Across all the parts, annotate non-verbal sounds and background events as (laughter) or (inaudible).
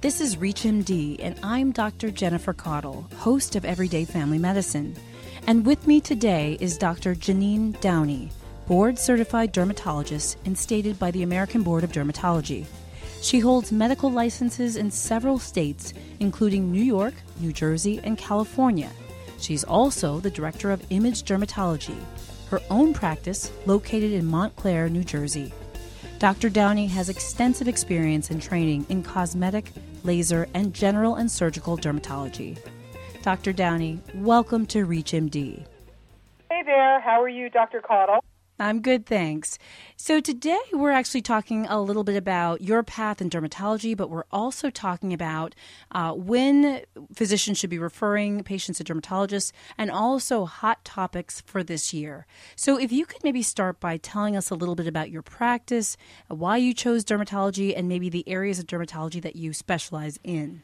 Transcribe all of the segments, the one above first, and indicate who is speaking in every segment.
Speaker 1: This is ReachMD, and I'm Dr. Jennifer Caudle, host of Everyday Family Medicine. And with me today is Dr. Jeanine Downie, board certified dermatologist and stated by the American Board of Dermatology. She holds medical licenses in several states, including New York, New Jersey, and California. She's also the director of Image Dermatology, her own practice located in Montclair, New Jersey. Dr. Downie has extensive experience and training in cosmetic, laser, and general and surgical dermatology. Dr. Downie, welcome to ReachMD.
Speaker 2: Hey there, how are you, Dr. Caudle?
Speaker 1: I'm good, thanks. So, today we're actually talking a little bit about your path in dermatology, but we're also talking about uh, when physicians should be referring patients to dermatologists and also hot topics for this year. So, if you could maybe start by telling us a little bit about your practice, why you chose dermatology, and maybe the areas of dermatology that you specialize in.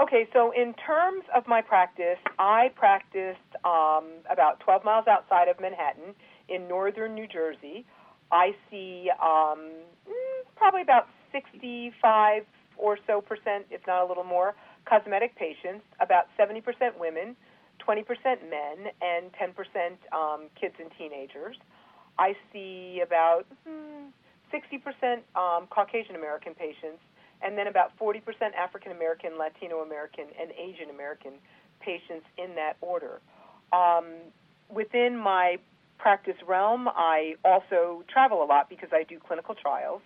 Speaker 2: Okay, so in terms of my practice, I practiced um, about 12 miles outside of Manhattan in northern New Jersey. I see um, mm, probably about 65 or so percent, if not a little more, cosmetic patients, about 70% women, 20% men, and 10% um, kids and teenagers. I see about mm, 60% um, Caucasian American patients, and then about 40% African American, Latino American, and Asian American patients in that order. Um, within my practice realm, I also travel a lot because I do clinical trials.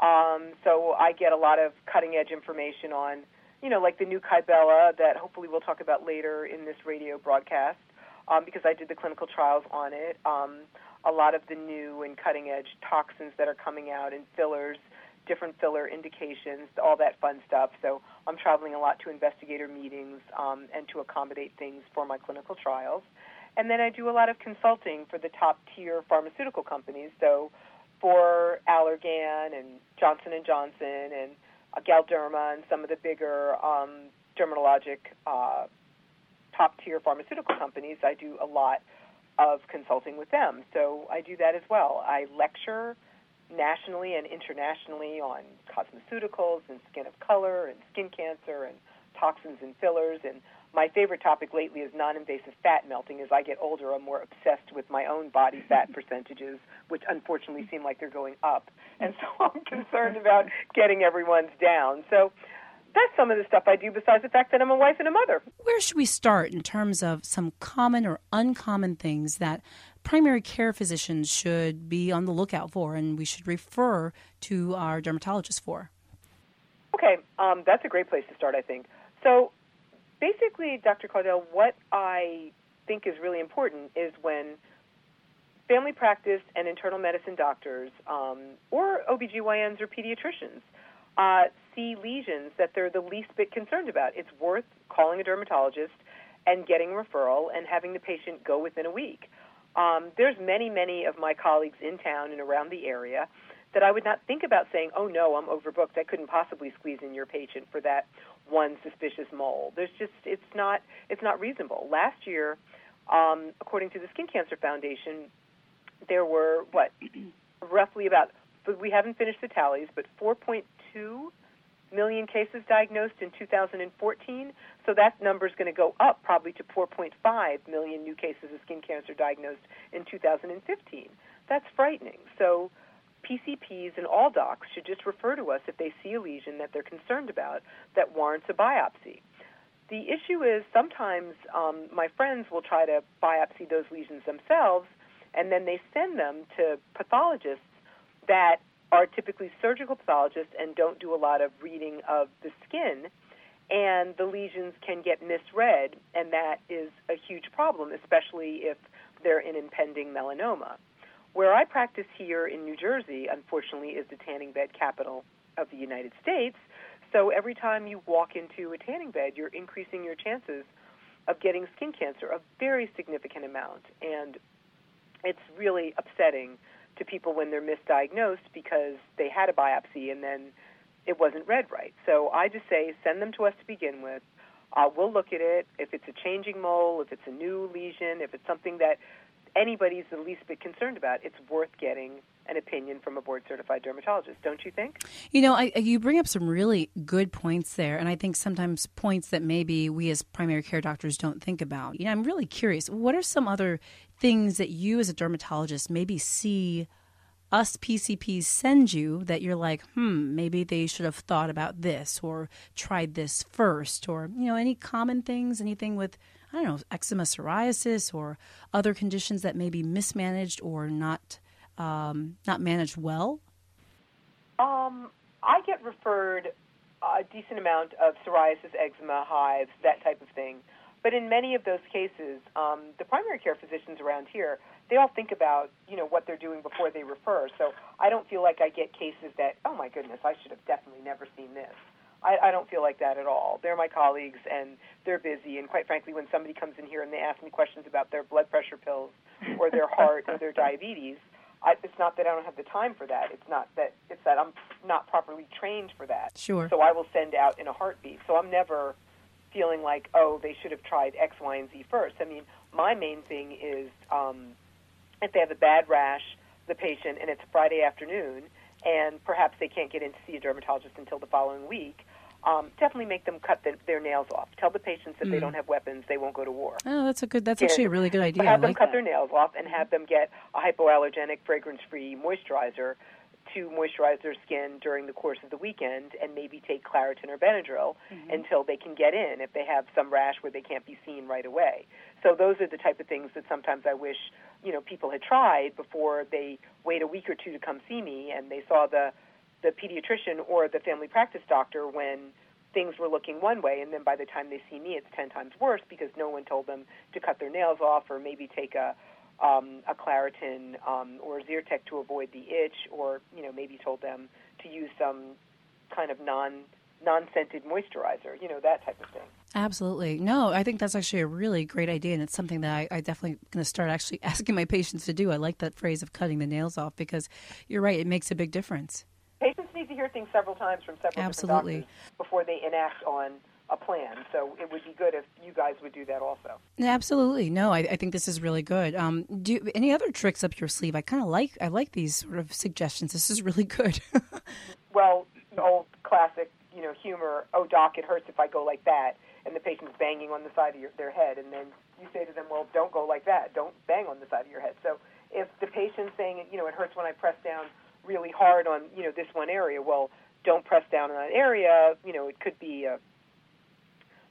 Speaker 2: Um, so I get a lot of cutting edge information on, you know, like the new Kybella that hopefully we'll talk about later in this radio broadcast um, because I did the clinical trials on it. Um, a lot of the new and cutting edge toxins that are coming out and fillers, different filler indications, all that fun stuff. So I'm traveling a lot to investigator meetings um, and to accommodate things for my clinical trials. And then I do a lot of consulting for the top tier pharmaceutical companies. So for Allergan and Johnson and Johnson and uh, Galderma and some of the bigger um, dermatologic uh, top tier pharmaceutical companies, I do a lot of consulting with them. So I do that as well. I lecture nationally and internationally on cosmeceuticals and skin of color and skin cancer and toxins and fillers and my favorite topic lately is non-invasive fat melting. As I get older, I'm more obsessed with my own body fat (laughs) percentages, which unfortunately seem like they're going up, and so I'm concerned about getting everyone's down. So that's some of the stuff I do besides the fact that I'm a wife and a mother.
Speaker 1: Where should we start in terms of some common or uncommon things that primary care physicians should be on the lookout for and we should refer to our dermatologist for?
Speaker 2: Okay, um, that's a great place to start, I think. So, basically, Dr. Caudle, what I think is really important is when family practice and internal medicine doctors um, or OBGYNs or pediatricians uh, see lesions that they're the least bit concerned about. It's worth calling a dermatologist and getting a referral and having the patient go within a week. Um, there's many, many of my colleagues in town and around the area that I would not think about saying, "Oh no, I'm overbooked. I couldn't possibly squeeze in your patient for that one suspicious mole." There's just it's not it's not reasonable. Last year, um, according to the Skin Cancer Foundation, there were what (clears throat) roughly about but we haven't finished the tallies, but 4.2 million cases diagnosed in 2014. So that number is going to go up probably to 4.5 million new cases of skin cancer diagnosed in 2015. That's frightening. So PCPs and all docs should just refer to us if they see a lesion that they're concerned about that warrants a biopsy. The issue is sometimes um, my friends will try to biopsy those lesions themselves, and then they send them to pathologists that are typically surgical pathologists and don't do a lot of reading of the skin, and the lesions can get misread, and that is a huge problem, especially if they're in impending melanoma. Where I practice here in New Jersey, unfortunately, is the tanning bed capital of the United States. So every time you walk into a tanning bed, you're increasing your chances of getting skin cancer a very significant amount. And it's really upsetting to people when they're misdiagnosed because they had a biopsy and then it wasn't read right. So I just say send them to us to begin with. Uh, we'll look at it. If it's a changing mole, if it's a new lesion, if it's something that anybody's the least bit concerned about, it's worth getting an opinion from a board certified dermatologist, don't you think?
Speaker 1: You know, I, you bring up some really good points there, and I think sometimes points that maybe we as primary care doctors don't think about. You know, I'm really curious. What are some other things that you as a dermatologist maybe see us PCPs send you that you're like, hmm, maybe they should have thought about this or tried this first, or, you know, any common things, anything with, I don't know, eczema, psoriasis, or other conditions that may be mismanaged or not um, not managed well?
Speaker 2: Um, I get referred a decent amount of psoriasis, eczema, hives, that type of thing. But in many of those cases, um, the primary care physicians around here, they all think about, you know, what they're doing before they refer. So I don't feel like I get cases that, oh my goodness, I should have definitely never seen this. I, I don't feel like that at all. They're my colleagues and they're busy. And quite frankly, when somebody comes in here and they ask me questions about their blood pressure pills or their heart or their (laughs) diabetes, I, it's not that I don't have the time for that. It's not that it's that I'm not properly trained for that.
Speaker 1: Sure.
Speaker 2: So I will send out in a heartbeat. So I'm never feeling like, oh, they should have tried X, Y, and Z first. I mean, my main thing is um, if they have a bad rash, the patient, and it's Friday afternoon, and perhaps they can't get in to see a dermatologist until the following week um, definitely make them cut the, their nails off. Tell the patients if mm. they don't have weapons, they won't go to war.
Speaker 1: Oh, that's a good. That's actually a really good idea.
Speaker 2: Have them
Speaker 1: like
Speaker 2: cut
Speaker 1: that.
Speaker 2: their nails off and have them get a hypoallergenic, fragrance-free moisturizer to moisturize their skin during the course of the weekend, and maybe take Claritin or Benadryl mm-hmm. until they can get in. If they have some rash where they can't be seen right away, so those are the type of things that sometimes I wish you know people had tried before they wait a week or two to come see me, and they saw the the pediatrician or the family practice doctor when things were looking one way, and then by the time they see me, it's ten times worse because no one told them to cut their nails off or maybe take a um, a Claritin um, or Zyrtec to avoid the itch, or you know maybe told them to use some kind of non non-scented moisturizer, you know, that type of thing.
Speaker 1: Absolutely. No, I think that's actually a really great idea, and it's something that I, I definitely going to start actually (laughs) asking my patients to do. I like that phrase of cutting the nails off because you're right; it makes a big difference
Speaker 2: to hear things several times from several
Speaker 1: Absolutely.
Speaker 2: before they enact on a plan. So it would be good if you guys would do that also.
Speaker 1: Absolutely. No, I, I think this is really good. Um, do you, any other tricks up your sleeve? I kind of like I like these sort of suggestions. This is really good. (laughs)
Speaker 2: well, old classic, you know, humor. Oh, doc, it hurts if I go like that, and the patient's banging on the side of your, their head, and then you say to them, well, don't go like that. Don't bang on the side of your head. So if the patient's saying, you know, it hurts when I press down really hard on you know this one area. Well, don't press down on that area. You know, it could be a,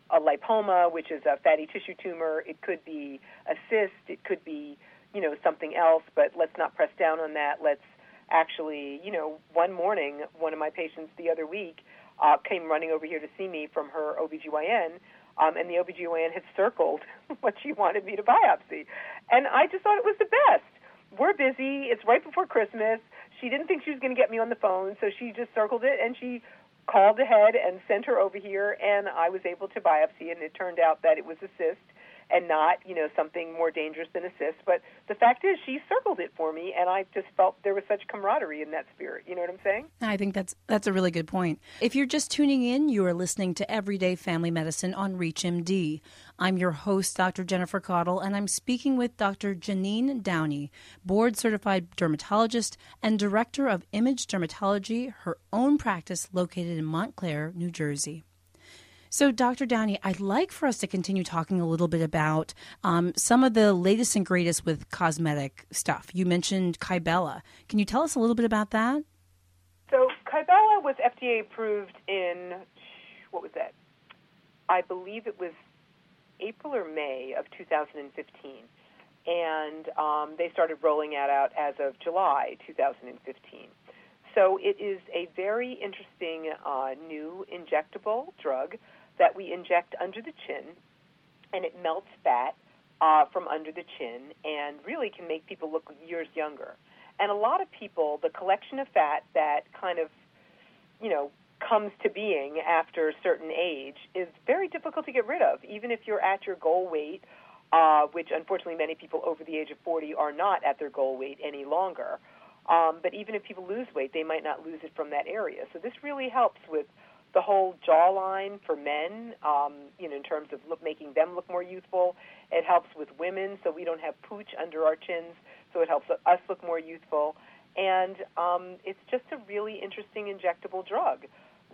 Speaker 2: a lipoma, which is a fatty tissue tumor. It could be a cyst. It could be you know something else. But let's not press down on that. Let's actually, you know, one morning, one of my patients the other week uh, came running over here to see me from her OBGYN. Um, and the OBGYN had circled (laughs) what she wanted me to biopsy. And I just thought it was the best. We're busy. It's right before Christmas she didn't think she was going to get me on the phone, so she just circled it and she called ahead and sent her over here, and I was able to biopsy, and it turned out that it was a cyst and not, you know, something more dangerous than a cyst. But the fact is, she circled it for me, and I just felt there was such camaraderie in that spirit. You know what I'm saying?
Speaker 1: I think that's that's a really good point. If you're just tuning in, you are listening to Everyday Family Medicine on ReachMD. I'm your host, Dr. Jennifer Caudle, and I'm speaking with Dr. Jeanine Downie, board certified dermatologist and director of Image Dermatology, her own practice located in Montclair, New Jersey. So, Dr. Downie, I'd like for us to continue talking a little bit about um, some of the latest and greatest with cosmetic stuff. You mentioned Kybella. Can you tell us a little bit about that?
Speaker 2: So, Kybella was FDA approved in, what was that? I believe it was April or May of 2015. And um, they started rolling it out as of July 2015. So it is a very interesting uh, new injectable drug that we inject under the chin, and it melts fat uh, from under the chin and really can make people look years younger. And a lot of people, the collection of fat that kind of, you know, comes to being after a certain age is very difficult to get rid of, even if you're at your goal weight, uh, which unfortunately many people over the age of 40 are not at their goal weight any longer. Um, but even if people lose weight, they might not lose it from that area. So this really helps with the whole jawline for men, um, you know, in terms of look, making them look more youthful. It helps with women, so we don't have pooch under our chins, so it helps us look more youthful. and um, it's just a really interesting injectable drug.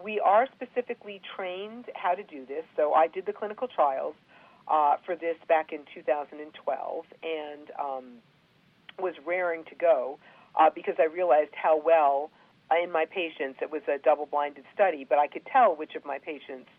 Speaker 2: We are specifically trained how to do this, so I did the clinical trials uh, for this back in 2012 and um, was raring to go uh, because I realized how well uh, in my patients it was a double-blinded study, but I could tell which of my patients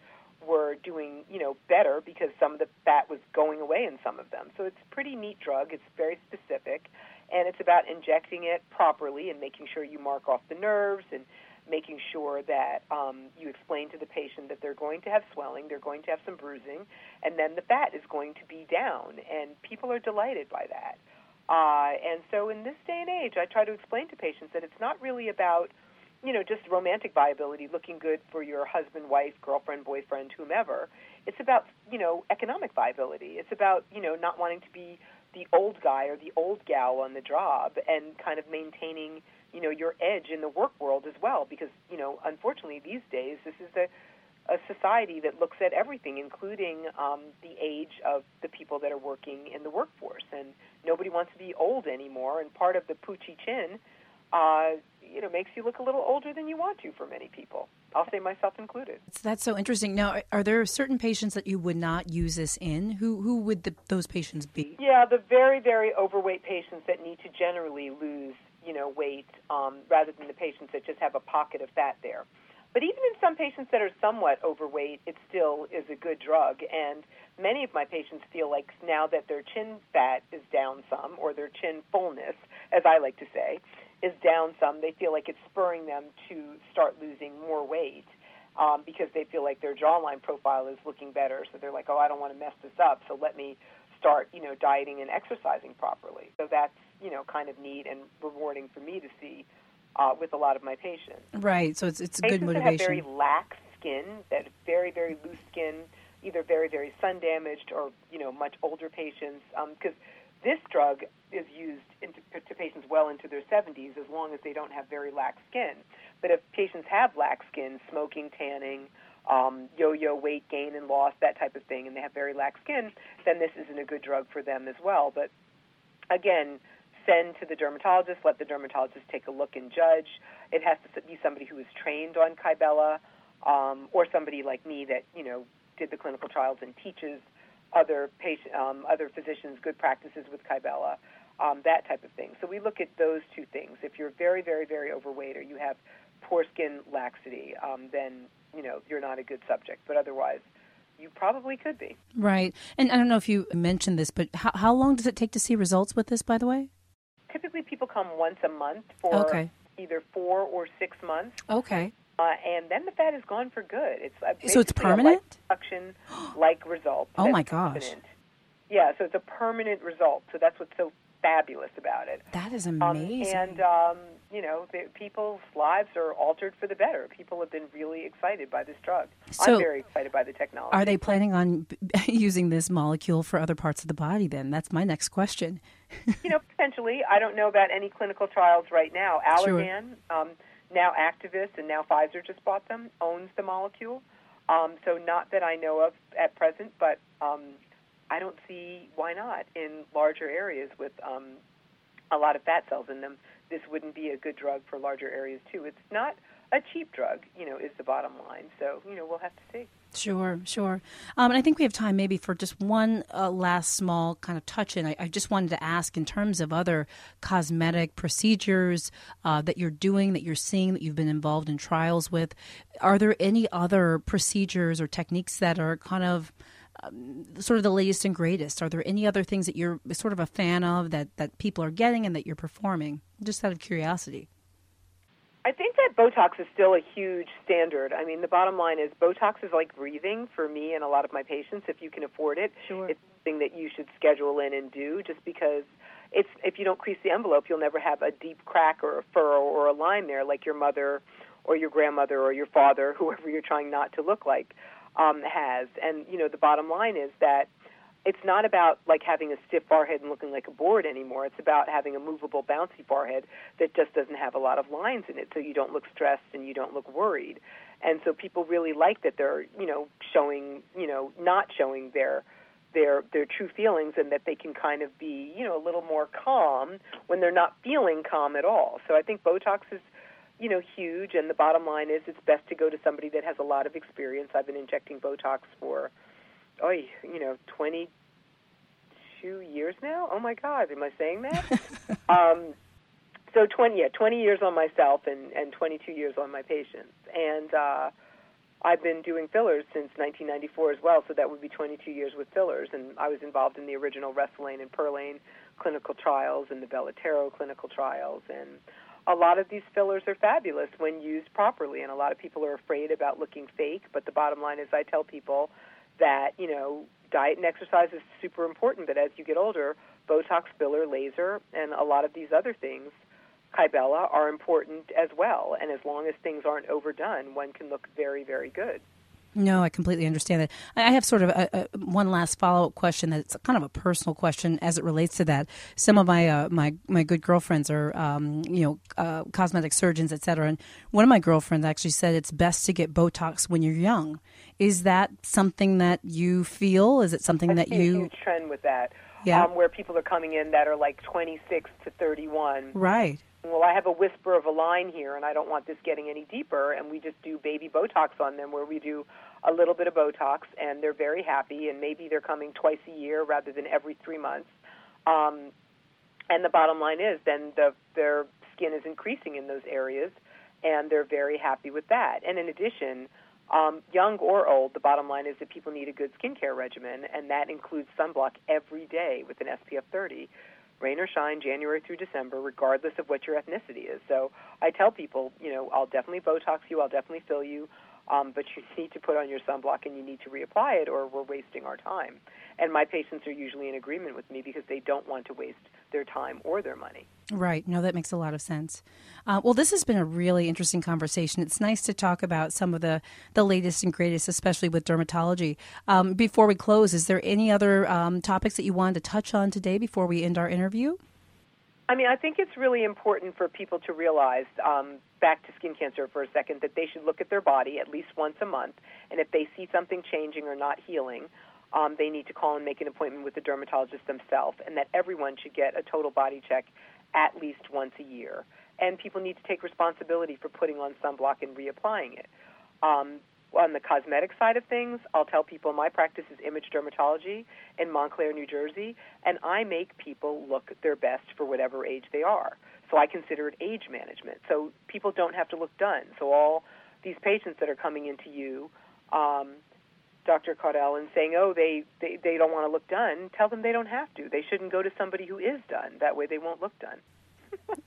Speaker 2: were doing, you know, better because some of the fat was going away in some of them. So it's a pretty neat drug. It's very specific, and it's about injecting it properly and making sure you mark off the nerves and making sure that um, you explain to the patient that they're going to have swelling, they're going to have some bruising, and then the fat is going to be down. And people are delighted by that. Uh, and so in this day and age, I try to explain to patients that it's not really about, you know, just romantic viability, looking good for your husband, wife, girlfriend, boyfriend, whomever. It's about, you know, economic viability. It's about, you know, not wanting to be the old guy or the old gal on the job and kind of maintaining – you know your edge in the work world as well because you know unfortunately these days this is a a society that looks at everything, including um, the age of the people that are working in the workforce. And nobody wants to be old anymore. And part of the poochy chin, uh, you know, makes you look a little older than you want to for many people. I'll say myself included.
Speaker 1: That's so interesting. Now, are there certain patients that you would not use this in? Who who would the, those patients be?
Speaker 2: Yeah, the very very overweight patients that need to generally lose you know, weight um, rather than the patients that just have a pocket of fat there. But even in some patients that are somewhat overweight, it still is a good drug. And many of my patients feel like now that their chin fat is down some, or their chin fullness, as I like to say, is down some, they feel like it's spurring them to start losing more weight um, because they feel like their jawline profile is looking better. So they're like, oh, I don't want to mess this up, so let me start, you know, dieting and exercising properly. So that's you know kind of neat and rewarding for me to see uh, with a lot of my patients.
Speaker 1: Right. So it's it's
Speaker 2: patients
Speaker 1: good motivation.
Speaker 2: That have very lax skin, that very very loose skin, either very very sun damaged or you know much older patients, because um, this drug is used into, to patients well into their 70s as long as they don't have very lax skin. But if patients have lax skin, smoking, tanning, um, yo-yo weight gain and loss, that type of thing, and they have very lax skin, then this isn't a good drug for them as well. But again, send to the dermatologist, let the dermatologist take a look and judge. It has to be somebody who is trained on Kybella, um, or somebody like me that you know did the clinical trials and teaches other patient, um, other physicians good practices with Kybella, um, that type of thing. So we look at those two things. If you're very, very, very overweight or you have poor skin laxity, um, then you know you're not a good subject. But otherwise, you probably could be.
Speaker 1: Right. And I don't know if you mentioned this, but how, how long does it take to see results with this, by the way?
Speaker 2: Typically people come once a month for
Speaker 1: okay.
Speaker 2: either four or six months.
Speaker 1: Okay.
Speaker 2: Uh, and then the fat is gone for good. It's uh,
Speaker 1: so it's permanent
Speaker 2: suction like result. (gasps)
Speaker 1: Oh my gosh!
Speaker 2: Permanent. Yeah, so it's a permanent result. So that's what's so fabulous about it.
Speaker 1: That is amazing.
Speaker 2: Um, and um, you know, people's lives are altered for the better. People have been really excited by this drug.
Speaker 1: So
Speaker 2: I'm very excited by the technology.
Speaker 1: Are they planning on (laughs) using this molecule for other parts of the body? Then that's my next question. (laughs)
Speaker 2: you know, potentially. I don't know about any clinical trials right now. Allergan,
Speaker 1: sure.
Speaker 2: um, now Actavis, and now Pfizer just bought them, owns the molecule. Um, so not that I know of at present, but um, I don't see why not in larger areas with um, a lot of fat cells in them. This wouldn't be a good drug for larger areas too. It's not a cheap drug, you know, is the bottom line. So you know, we'll have to see.
Speaker 1: Sure, sure. Um, and I think we have time maybe for just one uh, last small kind of touch in. I, I, just wanted to ask in terms of other cosmetic procedures uh, that you're doing, that you're seeing, that you've been involved in trials with, are there any other procedures or techniques that are kind of um, sort of the latest and greatest? Are there any other things that you're sort of a fan of that, that people are getting and that you're performing? Just out of curiosity.
Speaker 2: I think that Botox is still a huge standard. I mean, the bottom line is Botox is like breathing for me and a lot of my patients. If you can afford it,
Speaker 1: sure.
Speaker 2: it's something that you should schedule in and do. Just because it's if you don't crease the envelope, you'll never have a deep crack or a furrow or a line there like your mother or your grandmother or your father, (laughs) whoever you're trying not to look like, um, has. And you know, the bottom line is that it's not about like having a stiff forehead and looking like a board anymore. It's about having a movable, bouncy forehead that just doesn't have a lot of lines in it, so you don't look stressed and you don't look worried. And so people really like that they're, you know, showing, you know, not showing their their their true feelings and that they can kind of be you know a little more calm when they're not feeling calm at all. So I think Botox is you know huge, and the bottom line is it's best to go to somebody that has a lot of experience. I've been injecting Botox for oh you know twenty two years now. Oh my God, am I saying that? (laughs) um, so twenty yeah twenty years on myself and and twenty two years on my patients and. uh I've been doing fillers since 1994 as well, so that would be 22 years with fillers. And I was involved in the original Restylane and Perlane clinical trials and the Belotero clinical trials. And a lot of these fillers are fabulous when used properly. And a lot of people are afraid about looking fake, but the bottom line is I tell people that, you know, diet and exercise is super important, but as you get older, Botox, filler, laser, and a lot of these other things – Kybella are important as well. And as long as things aren't overdone, one can look very, very good.
Speaker 1: No, I completely understand that. I have sort of a, a, one last follow up question that's kind of a personal question as it relates to that. Some of my uh, my my good girlfriends are um, you know uh, cosmetic surgeons, et cetera, and one of my girlfriends actually said it's best to get Botox when you're young. Is that something that you feel? Is it something
Speaker 2: I
Speaker 1: that you?
Speaker 2: A huge trend with that.
Speaker 1: Yeah.
Speaker 2: Um, where people are coming in that are like 26 to 31.
Speaker 1: Right
Speaker 2: well, I have a whisper of a line here, and I don't want this getting any deeper, and we just do baby Botox on them, where we do a little bit of Botox, and they're very happy, and maybe they're coming twice a year rather than every three months. Um, and the bottom line is, then the, their skin is increasing in those areas, and they're very happy with that. And in addition, um, young or old, the bottom line is that people need a good skincare regimen, and that includes sunblock every day with an SPF 30 rain or shine, January through December, regardless of what your ethnicity is. So I tell people, you know, I'll definitely Botox you, I'll definitely fill you, um, but you need to put on your sunblock and you need to reapply it, or we're wasting our time. And my patients are usually in agreement with me because they don't want to waste their time or their money.
Speaker 1: Right. No, that makes a lot of sense. Uh, well, this has been a really interesting conversation. It's nice to talk about some of the, the latest and greatest, especially with dermatology. Um, before we close, is there any other um, topics that you wanted to touch on today before we end our interview?
Speaker 2: I mean, I think it's really important for people to realize, um, back to skin cancer for a second, that they should look at their body at least once a month. And if they see something changing or not healing, um, they need to call and make an appointment with the dermatologist themselves, and that everyone should get a total body check at least once a year. And people need to take responsibility for putting on sunblock and reapplying it. Um, on the cosmetic side of things, I'll tell people my practice is image dermatology in Montclair, New Jersey, and I make people look their best for whatever age they are. So I consider it age management. So people don't have to look done. So all these patients that are coming into you, um, Dr. Caudle, and saying, oh, they, they, they don't want to look done, tell them they don't have to. They shouldn't go to somebody who is done. That way they won't look done.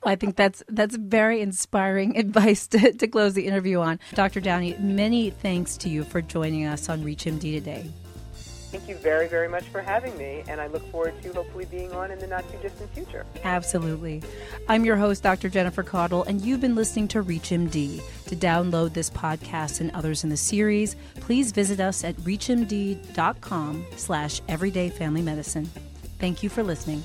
Speaker 1: I think that's that's very inspiring (laughs) advice to, to close the interview on. Dr. Downie, many thanks to you for joining us on ReachMD today.
Speaker 2: Thank you very, very much for having me, and I look forward to hopefully being on in the not too distant future.
Speaker 1: Absolutely. I'm your host, Dr. Jennifer Caudle, and you've been listening to ReachMD. To download this podcast and others in the series, please visit us at reachmd.com slash everydayfamilymedicine. Thank you for listening.